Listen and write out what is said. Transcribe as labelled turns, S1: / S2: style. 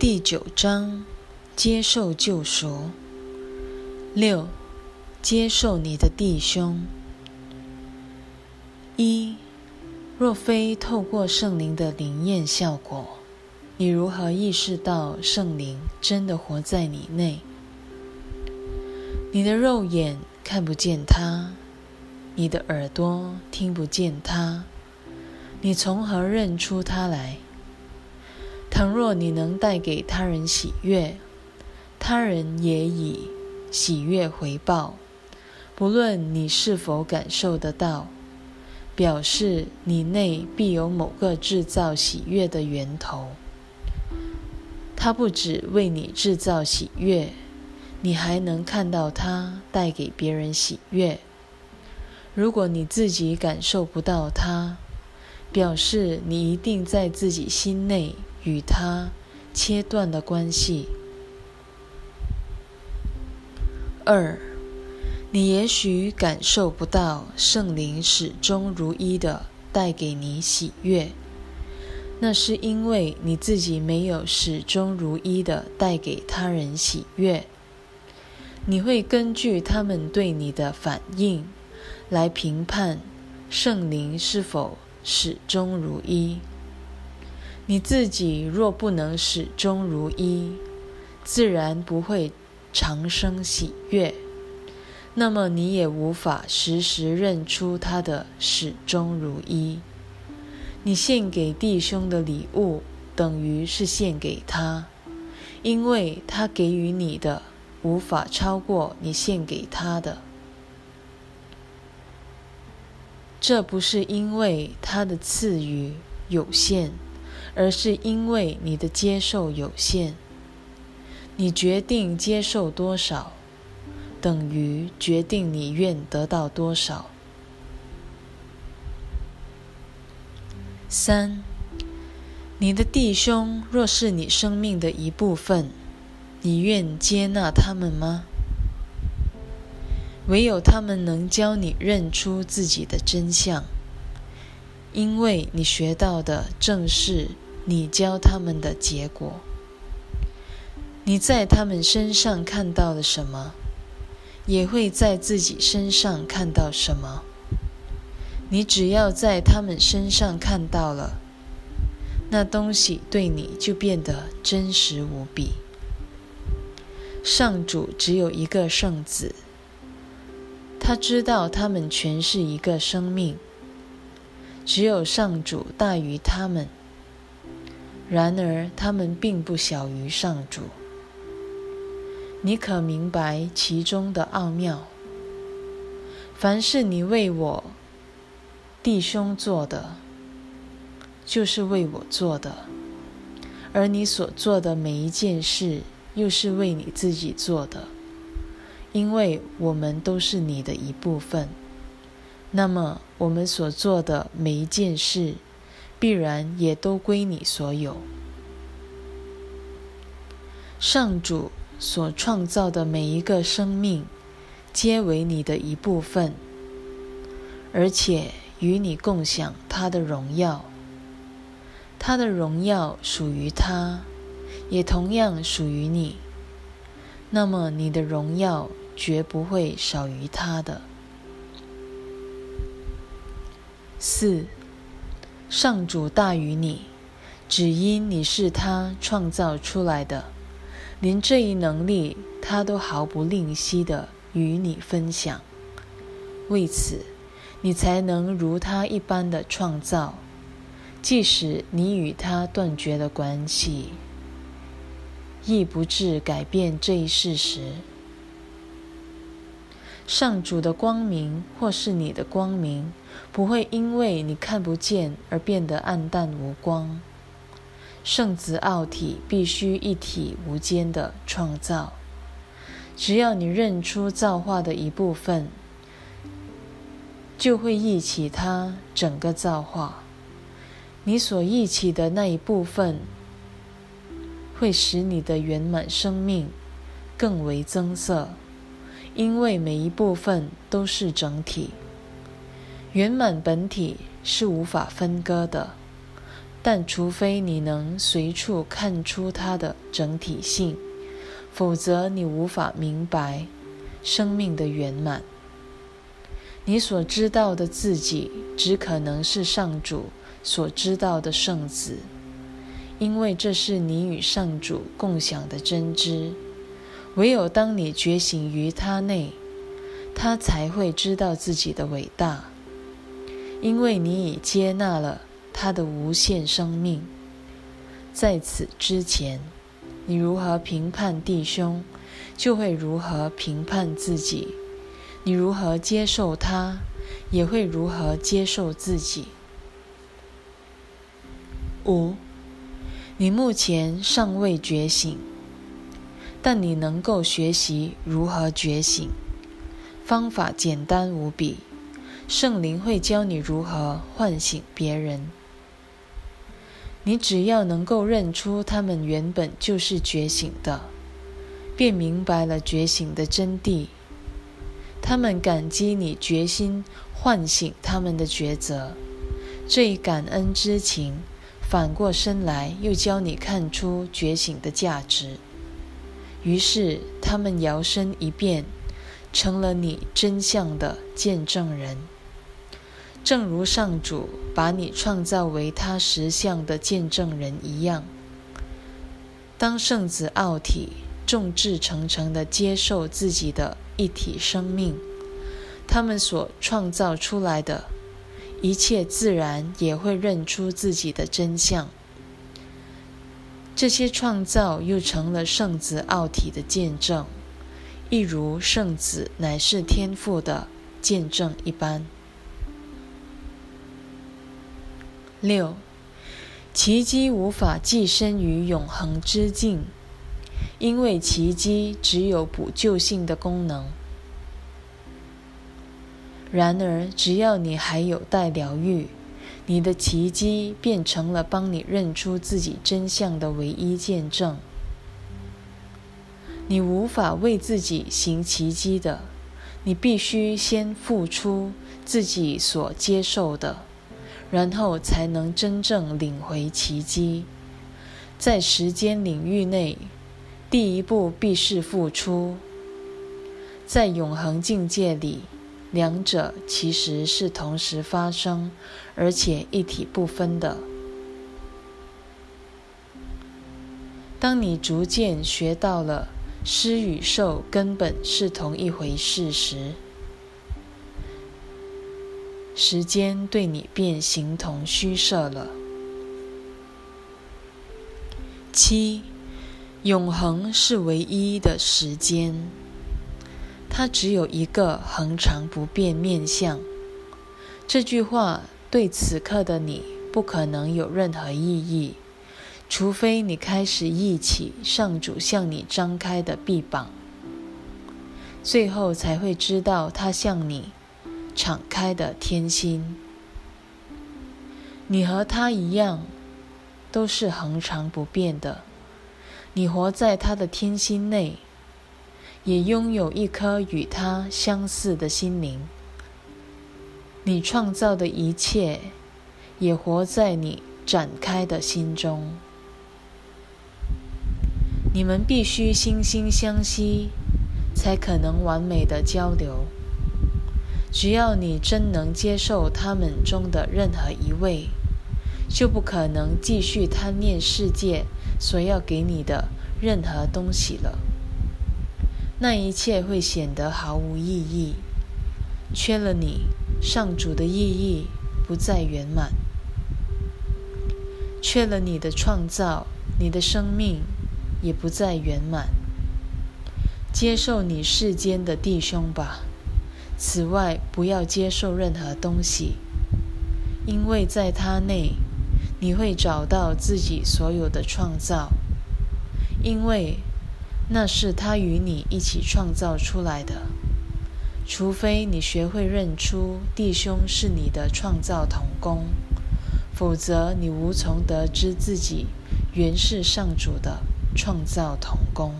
S1: 第九章，接受救赎。六，接受你的弟兄。一，若非透过圣灵的灵验效果，你如何意识到圣灵真的活在你内？你的肉眼看不见他，你的耳朵听不见他，你从何认出他来？倘若你能带给他人喜悦，他人也以喜悦回报。不论你是否感受得到，表示你内必有某个制造喜悦的源头。它不只为你制造喜悦，你还能看到它带给别人喜悦。如果你自己感受不到它，表示你一定在自己心内。与他切断的关系。二，你也许感受不到圣灵始终如一的带给你喜悦，那是因为你自己没有始终如一的带给他人喜悦。你会根据他们对你的反应来评判圣灵是否始终如一。你自己若不能始终如一，自然不会长生喜悦，那么你也无法时时认出他的始终如一。你献给弟兄的礼物，等于是献给他，因为他给予你的无法超过你献给他的。这不是因为他的赐予有限。而是因为你的接受有限，你决定接受多少，等于决定你愿得到多少。三，你的弟兄若是你生命的一部分，你愿接纳他们吗？唯有他们能教你认出自己的真相，因为你学到的正是。你教他们的结果，你在他们身上看到了什么，也会在自己身上看到什么。你只要在他们身上看到了，那东西对你就变得真实无比。上主只有一个圣子，他知道他们全是一个生命，只有上主大于他们。然而，他们并不小于上主。你可明白其中的奥妙？凡是你为我弟兄做的，就是为我做的；而你所做的每一件事，又是为你自己做的，因为我们都是你的一部分。那么，我们所做的每一件事，必然也都归你所有。上主所创造的每一个生命，皆为你的一部分，而且与你共享他的荣耀。他的荣耀属于他，也同样属于你。那么，你的荣耀绝不会少于他的。四。上主大于你，只因你是他创造出来的，连这一能力他都毫不吝惜的与你分享。为此，你才能如他一般的创造，即使你与他断绝了关系，亦不致改变这一事实。上主的光明，或是你的光明，不会因为你看不见而变得暗淡无光。圣子奥体必须一体无间的创造。只要你认出造化的一部分，就会忆起它整个造化。你所忆起的那一部分，会使你的圆满生命更为增色。因为每一部分都是整体，圆满本体是无法分割的。但除非你能随处看出它的整体性，否则你无法明白生命的圆满。你所知道的自己，只可能是上主所知道的圣子，因为这是你与上主共享的真知。唯有当你觉醒于他内，他才会知道自己的伟大，因为你已接纳了他的无限生命。在此之前，你如何评判弟兄，就会如何评判自己；你如何接受他，也会如何接受自己。五，你目前尚未觉醒，但你能够学习如何觉醒。方法简单无比，圣灵会教你如何唤醒别人。你只要能够认出他们原本就是觉醒的，便明白了觉醒的真谛。他们感激你决心唤醒他们的抉择，这一感恩之情反过身来又教你看出觉醒的价值。于是他们摇身一变。成了你真相的见证人，正如上主把你创造为他实相的见证人一样。当圣子奥体众志成城地接受自己的一体生命，他们所创造出来的一切自然也会认出自己的真相。这些创造又成了圣子奥体的见证。一如圣子乃是天父的见证一般。六，奇迹无法寄身于永恒之境，因为奇迹只有补救性的功能。然而，只要你还有待疗愈，你的奇迹变成了帮你认出自己真相的唯一见证。你无法为自己行奇迹的，你必须先付出自己所接受的，然后才能真正领回奇迹。在时间领域内，第一步必是付出。在永恒境界里，两者其实是同时发生，而且一体不分的。当你逐渐学到了。施与受根本是同一回事时，时间对你便形同虚设了。七，永恒是唯一的时间，它只有一个恒常不变面相。这句话对此刻的你不可能有任何意义。除非你开始忆起上主向你张开的臂膀，最后才会知道他向你敞开的天心。你和他一样，都是恒常不变的。你活在他的天心内，也拥有一颗与他相似的心灵。你创造的一切，也活在你展开的心中。你们必须惺惺相惜，才可能完美的交流。只要你真能接受他们中的任何一位，就不可能继续贪恋世界所要给你的任何东西了。那一切会显得毫无意义。缺了你，上主的意义不再圆满。缺了你的创造，你的生命。也不再圆满。接受你世间的弟兄吧。此外，不要接受任何东西，因为在他内，你会找到自己所有的创造，因为那是他与你一起创造出来的。除非你学会认出弟兄是你的创造同工，否则你无从得知自己原是上主的。创造童工。